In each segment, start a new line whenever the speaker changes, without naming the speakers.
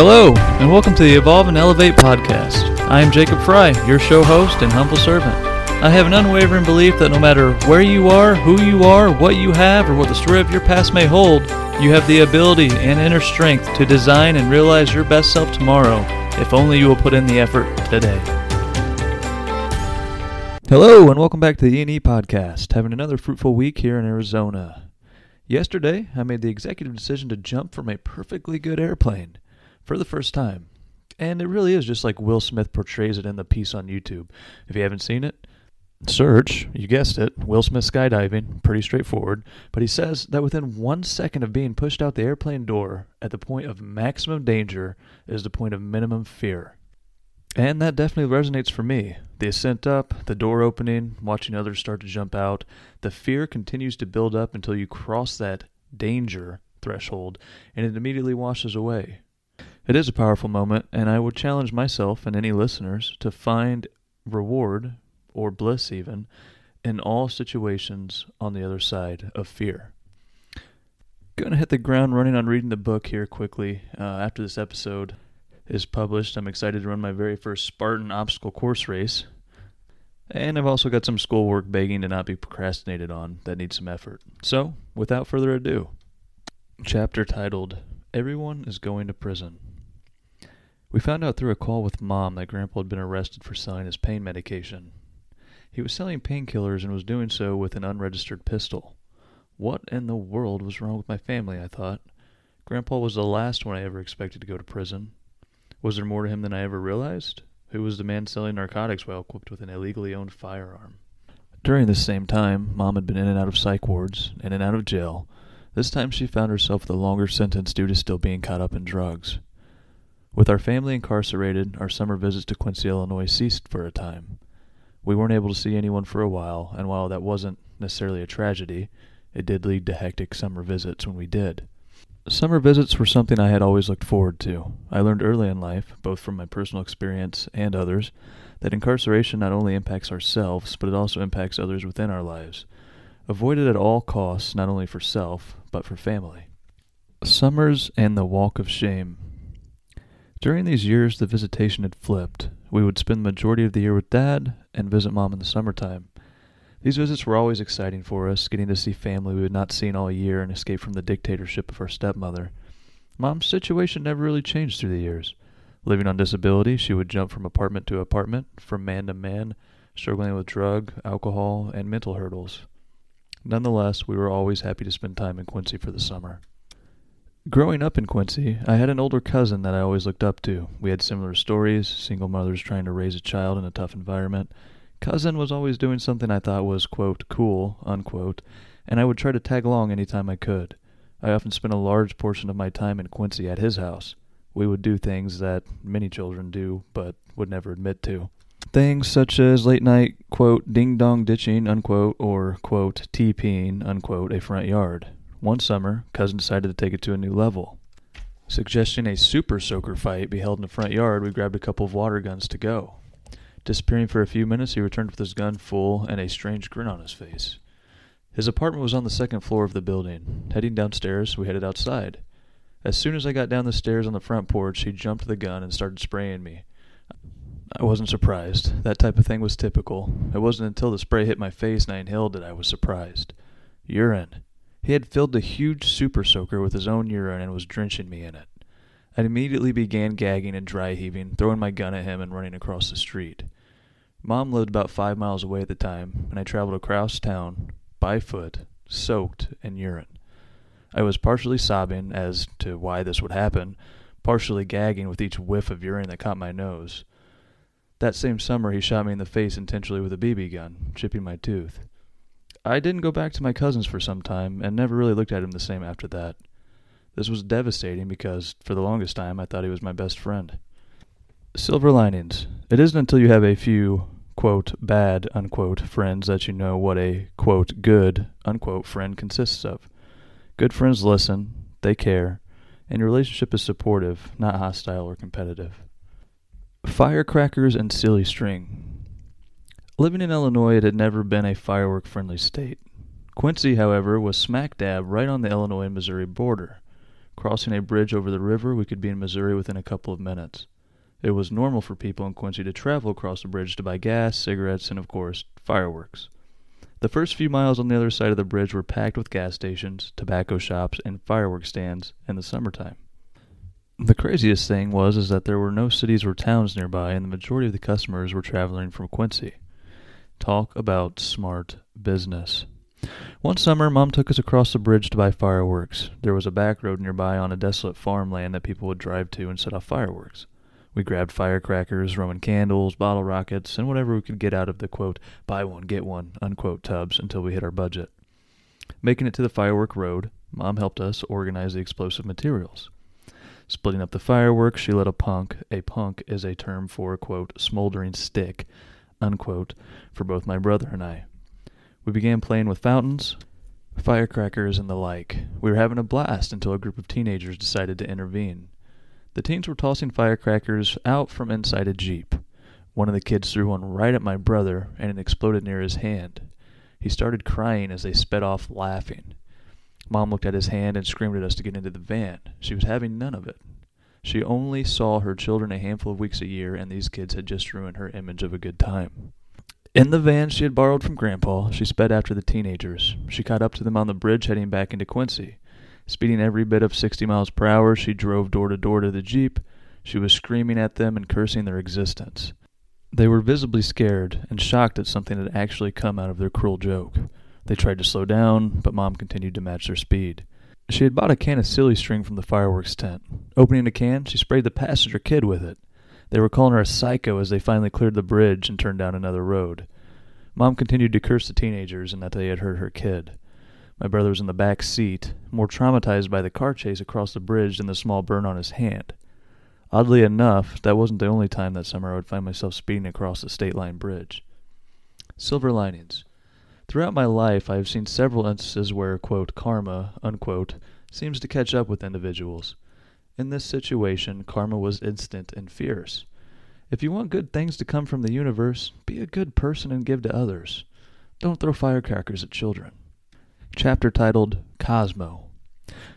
Hello, and welcome to the Evolve and Elevate podcast. I am Jacob Fry, your show host and humble servant. I have an unwavering belief that no matter where you are, who you are, what you have, or what the story of your past may hold, you have the ability and inner strength to design and realize your best self tomorrow, if only you will put in the effort today. Hello, and welcome back to the E&E podcast. Having another fruitful week here in Arizona. Yesterday, I made the executive decision to jump from a perfectly good airplane for the first time. And it really is just like Will Smith portrays it in the piece on YouTube. If you haven't seen it, search, you guessed it, Will Smith skydiving, pretty straightforward. But he says that within one second of being pushed out the airplane door at the point of maximum danger is the point of minimum fear. And that definitely resonates for me. The ascent up, the door opening, watching others start to jump out, the fear continues to build up until you cross that danger threshold and it immediately washes away. It is a powerful moment, and I would challenge myself and any listeners to find reward, or bliss even, in all situations on the other side of fear. Going to hit the ground running on reading the book here quickly uh, after this episode is published. I'm excited to run my very first Spartan obstacle course race. And I've also got some schoolwork begging to not be procrastinated on that needs some effort. So, without further ado, chapter titled Everyone is Going to Prison. We found out through a call with Mom that Grandpa had been arrested for selling his pain medication. He was selling painkillers and was doing so with an unregistered pistol. What in the world was wrong with my family, I thought. Grandpa was the last one I ever expected to go to prison. Was there more to him than I ever realized? Who was the man selling narcotics while equipped with an illegally owned firearm? During this same time, Mom had been in and out of psych wards, in and out of jail. This time she found herself with a longer sentence due to still being caught up in drugs. With our family incarcerated, our summer visits to Quincy, Illinois ceased for a time. We weren't able to see anyone for a while, and while that wasn't necessarily a tragedy, it did lead to hectic summer visits when we did. Summer visits were something I had always looked forward to. I learned early in life, both from my personal experience and others, that incarceration not only impacts ourselves, but it also impacts others within our lives. Avoid it at all costs, not only for self, but for family. Summers and the Walk of Shame during these years, the visitation had flipped. We would spend the majority of the year with Dad and visit Mom in the summertime. These visits were always exciting for us, getting to see family we had not seen all year and escape from the dictatorship of our stepmother. Mom's situation never really changed through the years. Living on disability, she would jump from apartment to apartment, from man to man, struggling with drug, alcohol, and mental hurdles. Nonetheless, we were always happy to spend time in Quincy for the summer. Growing up in Quincy, I had an older cousin that I always looked up to. We had similar stories, single mothers trying to raise a child in a tough environment. Cousin was always doing something I thought was, quote, cool, unquote, and I would try to tag along any time I could. I often spent a large portion of my time in Quincy at his house. We would do things that many children do, but would never admit to. Things such as late night, quote, ding dong ditching, unquote, or, quote, TPing, unquote, a front yard. One summer, Cousin decided to take it to a new level. Suggesting a super soaker fight be held in the front yard, we grabbed a couple of water guns to go. Disappearing for a few minutes, he returned with his gun full and a strange grin on his face. His apartment was on the second floor of the building. Heading downstairs, we headed outside. As soon as I got down the stairs on the front porch, he jumped the gun and started spraying me. I wasn't surprised. That type of thing was typical. It wasn't until the spray hit my face and I inhaled that I was surprised. Urine. He had filled the huge super soaker with his own urine and was drenching me in it. I immediately began gagging and dry heaving, throwing my gun at him and running across the street. Mom lived about five miles away at the time, and I traveled across town, by foot, soaked in urine. I was partially sobbing as to why this would happen, partially gagging with each whiff of urine that caught my nose. That same summer, he shot me in the face intentionally with a BB gun, chipping my tooth. I didn't go back to my cousins for some time and never really looked at him the same after that. This was devastating because, for the longest time, I thought he was my best friend. Silver linings. It isn't until you have a few, quote, bad, unquote, friends that you know what a, quote, good, unquote, friend consists of. Good friends listen, they care, and your relationship is supportive, not hostile or competitive. Firecrackers and silly string. Living in Illinois, it had never been a firework friendly state. Quincy, however, was smack dab right on the Illinois Missouri border. Crossing a bridge over the river, we could be in Missouri within a couple of minutes. It was normal for people in Quincy to travel across the bridge to buy gas, cigarettes, and, of course, fireworks. The first few miles on the other side of the bridge were packed with gas stations, tobacco shops, and fireworks stands in the summertime. The craziest thing was is that there were no cities or towns nearby, and the majority of the customers were traveling from Quincy. Talk about smart business. One summer, Mom took us across the bridge to buy fireworks. There was a back road nearby on a desolate farmland that people would drive to and set off fireworks. We grabbed firecrackers, Roman candles, bottle rockets, and whatever we could get out of the quote, buy one, get one, unquote tubs until we hit our budget. Making it to the firework road, Mom helped us organize the explosive materials. Splitting up the fireworks, she lit a punk. A punk is a term for, quote, smoldering stick, unquote, for both my brother and I. We began playing with fountains, firecrackers, and the like. We were having a blast until a group of teenagers decided to intervene. The teens were tossing firecrackers out from inside a Jeep. One of the kids threw one right at my brother, and it exploded near his hand. He started crying as they sped off laughing. Mom looked at his hand and screamed at us to get into the van. She was having none of it. She only saw her children a handful of weeks a year, and these kids had just ruined her image of a good time. In the van she had borrowed from Grandpa, she sped after the teenagers. She caught up to them on the bridge heading back into Quincy. Speeding every bit of 60 miles per hour, she drove door to door to the Jeep. She was screaming at them and cursing their existence. They were visibly scared and shocked that something had actually come out of their cruel joke. They tried to slow down, but Mom continued to match their speed. She had bought a can of silly string from the fireworks tent. Opening the can, she sprayed the passenger kid with it. They were calling her a psycho as they finally cleared the bridge and turned down another road. Mom continued to curse the teenagers and that they had hurt her kid. My brother was in the back seat, more traumatized by the car chase across the bridge than the small burn on his hand. Oddly enough, that wasn't the only time that summer I would find myself speeding across the state line bridge. Silver linings. Throughout my life, I have seen several instances where, quote, karma, unquote, seems to catch up with individuals. In this situation, karma was instant and fierce. If you want good things to come from the universe, be a good person and give to others. Don't throw firecrackers at children. Chapter titled Cosmo.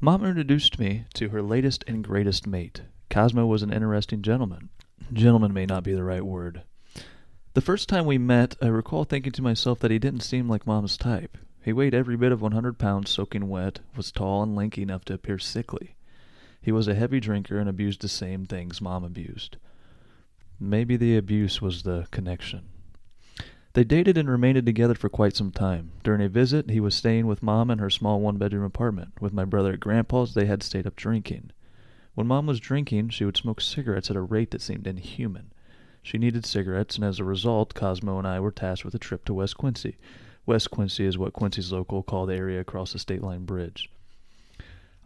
Mom introduced me to her latest and greatest mate. Cosmo was an interesting gentleman. Gentleman may not be the right word. The first time we met, I recall thinking to myself that he didn't seem like Mom's type. He weighed every bit of 100 pounds soaking wet, was tall and lanky enough to appear sickly. He was a heavy drinker and abused the same things Mom abused. Maybe the abuse was the connection. They dated and remained together for quite some time. During a visit, he was staying with Mom in her small one bedroom apartment. With my brother at Grandpa's, they had stayed up drinking. When Mom was drinking, she would smoke cigarettes at a rate that seemed inhuman. She needed cigarettes, and as a result, Cosmo and I were tasked with a trip to West Quincy. West Quincy is what Quincy's local call the area across the state line bridge.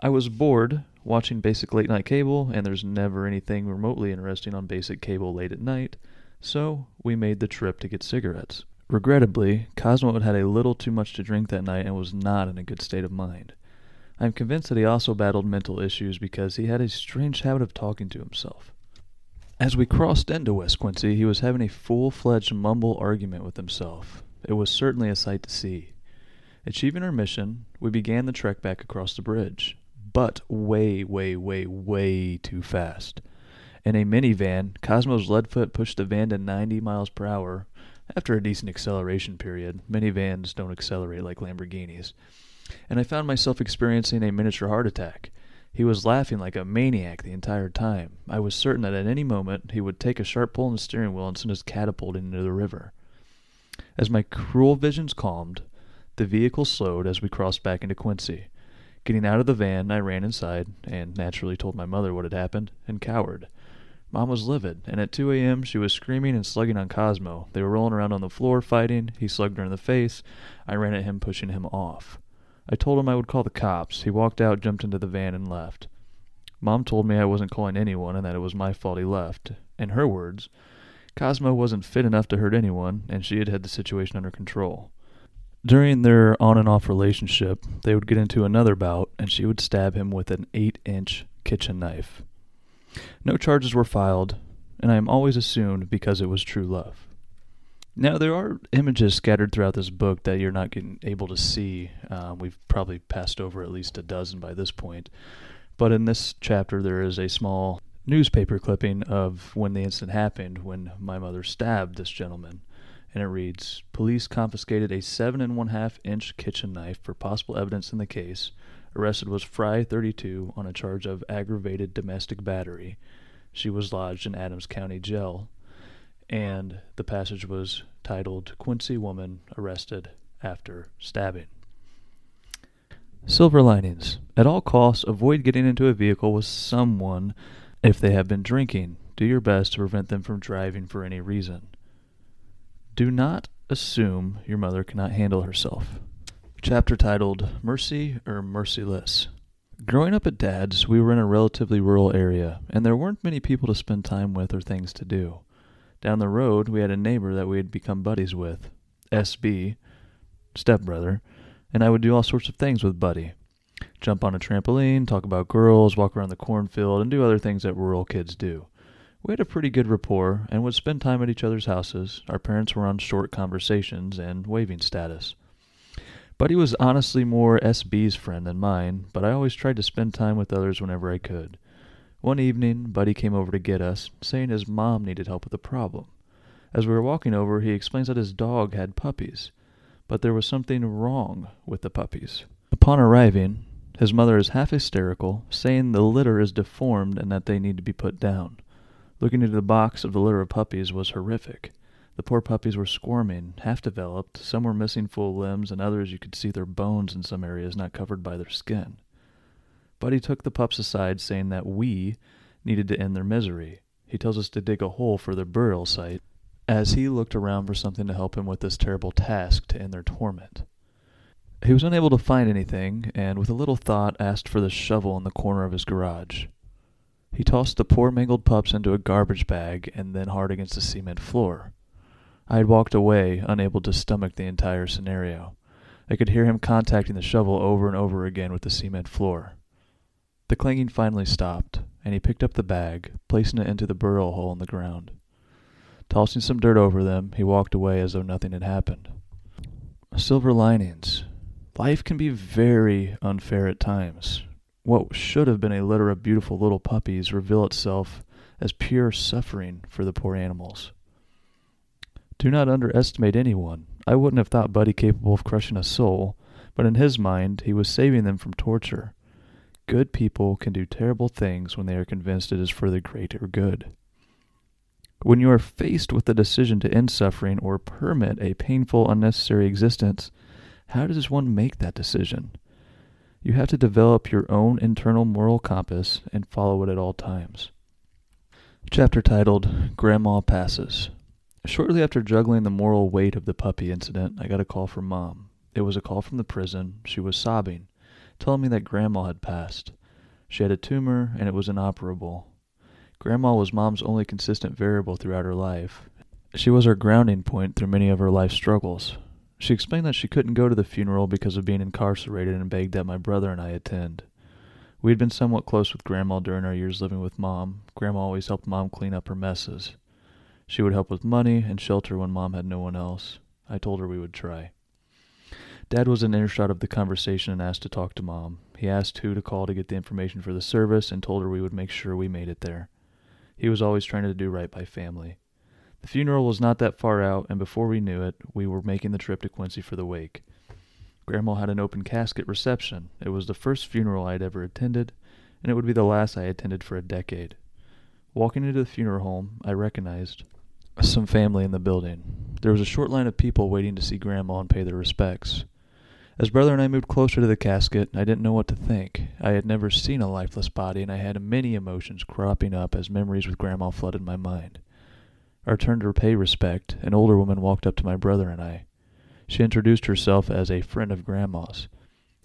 I was bored watching basic late night cable, and there's never anything remotely interesting on basic cable late at night, so we made the trip to get cigarettes. Regrettably, Cosmo had had a little too much to drink that night and was not in a good state of mind. I am convinced that he also battled mental issues because he had a strange habit of talking to himself. As we crossed into West Quincy, he was having a full fledged mumble argument with himself. It was certainly a sight to see. Achieving our mission, we began the trek back across the bridge but way, way, way, way too fast. In a minivan, Cosmo's lead foot pushed the van to 90 miles per hour after a decent acceleration period. Minivans don't accelerate like Lamborghinis. And I found myself experiencing a miniature heart attack. He was laughing like a maniac the entire time. I was certain that at any moment he would take a sharp pull on the steering wheel and send us catapulting into the river. As my cruel visions calmed, the vehicle slowed as we crossed back into Quincy. Getting out of the van, I ran inside and naturally told my mother what had happened and cowered. Mom was livid, and at 2 a.m. she was screaming and slugging on Cosmo. They were rolling around on the floor fighting. He slugged her in the face. I ran at him, pushing him off. I told him I would call the cops. He walked out, jumped into the van, and left. Mom told me I wasn't calling anyone and that it was my fault he left. In her words, Cosmo wasn't fit enough to hurt anyone, and she had had the situation under control. During their on and off relationship, they would get into another bout, and she would stab him with an eight inch kitchen knife. No charges were filed, and I am always assumed because it was true love. Now, there are images scattered throughout this book that you're not getting able to see. Um, we've probably passed over at least a dozen by this point. But in this chapter, there is a small newspaper clipping of when the incident happened, when my mother stabbed this gentleman. And it reads Police confiscated a seven and one half inch kitchen knife for possible evidence in the case. Arrested was Fry, 32, on a charge of aggravated domestic battery. She was lodged in Adams County Jail. And the passage was titled Quincy Woman Arrested After Stabbing. Silver linings. At all costs, avoid getting into a vehicle with someone if they have been drinking. Do your best to prevent them from driving for any reason. Do not assume your mother cannot handle herself. Chapter titled Mercy or Merciless. Growing up at Dad's, we were in a relatively rural area, and there weren't many people to spend time with or things to do. Down the road, we had a neighbor that we had become buddies with, SB, stepbrother, and I would do all sorts of things with Buddy. Jump on a trampoline, talk about girls, walk around the cornfield, and do other things that rural kids do. We had a pretty good rapport and would spend time at each other's houses. Our parents were on short conversations and waving status. Buddy was honestly more SB's friend than mine, but I always tried to spend time with others whenever I could. One evening, Buddy came over to get us, saying his mom needed help with a problem. As we were walking over, he explains that his dog had puppies but there was something wrong with the puppies. Upon arriving, his mother is half hysterical, saying the litter is deformed and that they need to be put down. Looking into the box of the litter of puppies was horrific. The poor puppies were squirming, half developed, some were missing full limbs, and others you could see their bones in some areas not covered by their skin. Buddy took the pups aside, saying that we needed to end their misery. He tells us to dig a hole for their burial site, as he looked around for something to help him with this terrible task to end their torment. He was unable to find anything, and with a little thought asked for the shovel in the corner of his garage. He tossed the poor mangled pups into a garbage bag and then hard against the cement floor. I had walked away, unable to stomach the entire scenario. I could hear him contacting the shovel over and over again with the cement floor. The clanging finally stopped, and he picked up the bag, placing it into the burrow hole in the ground. Tossing some dirt over them, he walked away as though nothing had happened. Silver linings. Life can be very unfair at times. What should have been a litter of beautiful little puppies reveal itself as pure suffering for the poor animals. Do not underestimate anyone. I wouldn't have thought Buddy capable of crushing a soul, but in his mind he was saving them from torture. Good people can do terrible things when they are convinced it is for the greater good. When you are faced with the decision to end suffering or permit a painful, unnecessary existence, how does one make that decision? You have to develop your own internal moral compass and follow it at all times. Chapter titled Grandma Passes. Shortly after juggling the moral weight of the puppy incident, I got a call from Mom. It was a call from the prison. She was sobbing, telling me that Grandma had passed. She had a tumor and it was inoperable. Grandma was Mom's only consistent variable throughout her life. She was her grounding point through many of her life struggles. She explained that she couldn't go to the funeral because of being incarcerated and begged that my brother and I attend. We had been somewhat close with Grandma during our years living with Mom. Grandma always helped Mom clean up her messes. She would help with money and shelter when Mom had no one else. I told her we would try. Dad was in earshot of the conversation and asked to talk to Mom. He asked who to call to get the information for the service and told her we would make sure we made it there. He was always trying to do right by family. The funeral was not that far out, and before we knew it, we were making the trip to Quincy for the wake. Grandma had an open casket reception. It was the first funeral I had ever attended, and it would be the last I attended for a decade. Walking into the funeral home, I recognized some family in the building. There was a short line of people waiting to see Grandma and pay their respects. As brother and I moved closer to the casket, I didn't know what to think. I had never seen a lifeless body, and I had many emotions cropping up as memories with Grandma flooded my mind. Our turn to pay respect, an older woman walked up to my brother and I. She introduced herself as a friend of Grandma's.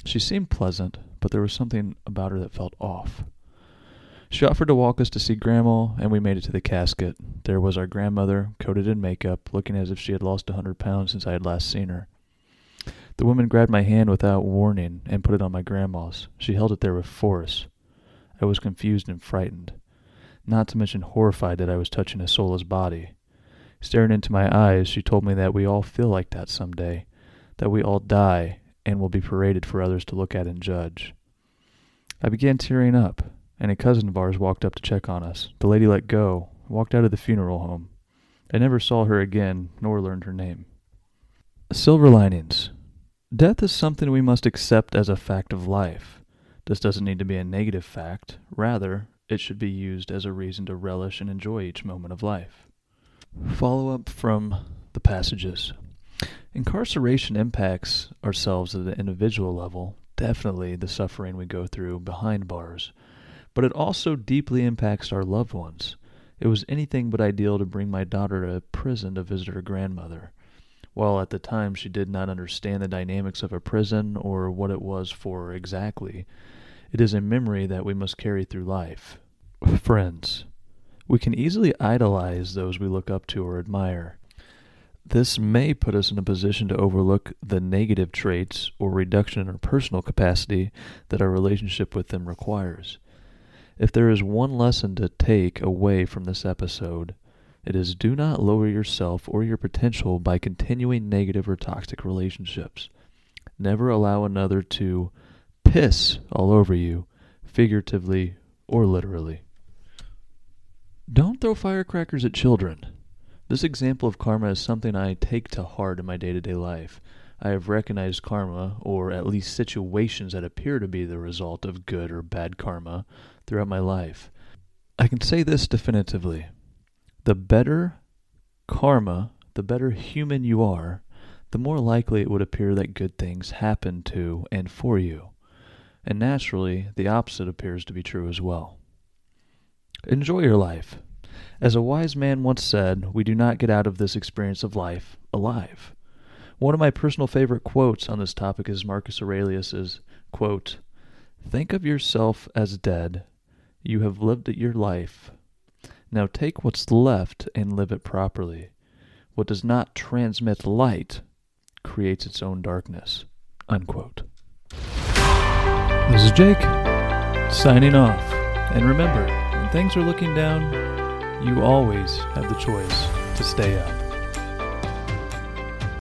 She seemed pleasant, but there was something about her that felt off. She offered to walk us to see Grandma, and we made it to the casket. There was our grandmother, coated in makeup, looking as if she had lost a hundred pounds since I had last seen her. The woman grabbed my hand without warning and put it on my grandma's. She held it there with force. I was confused and frightened, not to mention horrified that I was touching a soulless body. Staring into my eyes, she told me that we all feel like that some day, that we all die and will be paraded for others to look at and judge. I began tearing up, and a cousin of ours walked up to check on us. The lady let go, walked out of the funeral home. I never saw her again, nor learned her name. Silver linings. Death is something we must accept as a fact of life. This doesn't need to be a negative fact. Rather, it should be used as a reason to relish and enjoy each moment of life. Follow up from the passages. Incarceration impacts ourselves at the individual level, definitely the suffering we go through behind bars, but it also deeply impacts our loved ones. It was anything but ideal to bring my daughter to prison to visit her grandmother. While at the time she did not understand the dynamics of a prison or what it was for exactly, it is a memory that we must carry through life. Friends. We can easily idolize those we look up to or admire. This may put us in a position to overlook the negative traits or reduction in our personal capacity that our relationship with them requires. If there is one lesson to take away from this episode, it is do not lower yourself or your potential by continuing negative or toxic relationships. Never allow another to piss all over you, figuratively or literally. Don't throw firecrackers at children. This example of karma is something I take to heart in my day to day life. I have recognized karma, or at least situations that appear to be the result of good or bad karma, throughout my life. I can say this definitively the better karma, the better human you are, the more likely it would appear that good things happen to and for you. And naturally, the opposite appears to be true as well. Enjoy your life. As a wise man once said, we do not get out of this experience of life alive. One of my personal favorite quotes on this topic is Marcus Aurelius's quote, Think of yourself as dead. You have lived your life. Now take what's left and live it properly. What does not transmit light creates its own darkness. Unquote. This is Jake, signing off. And remember, when things are looking down, you always have the choice to stay up.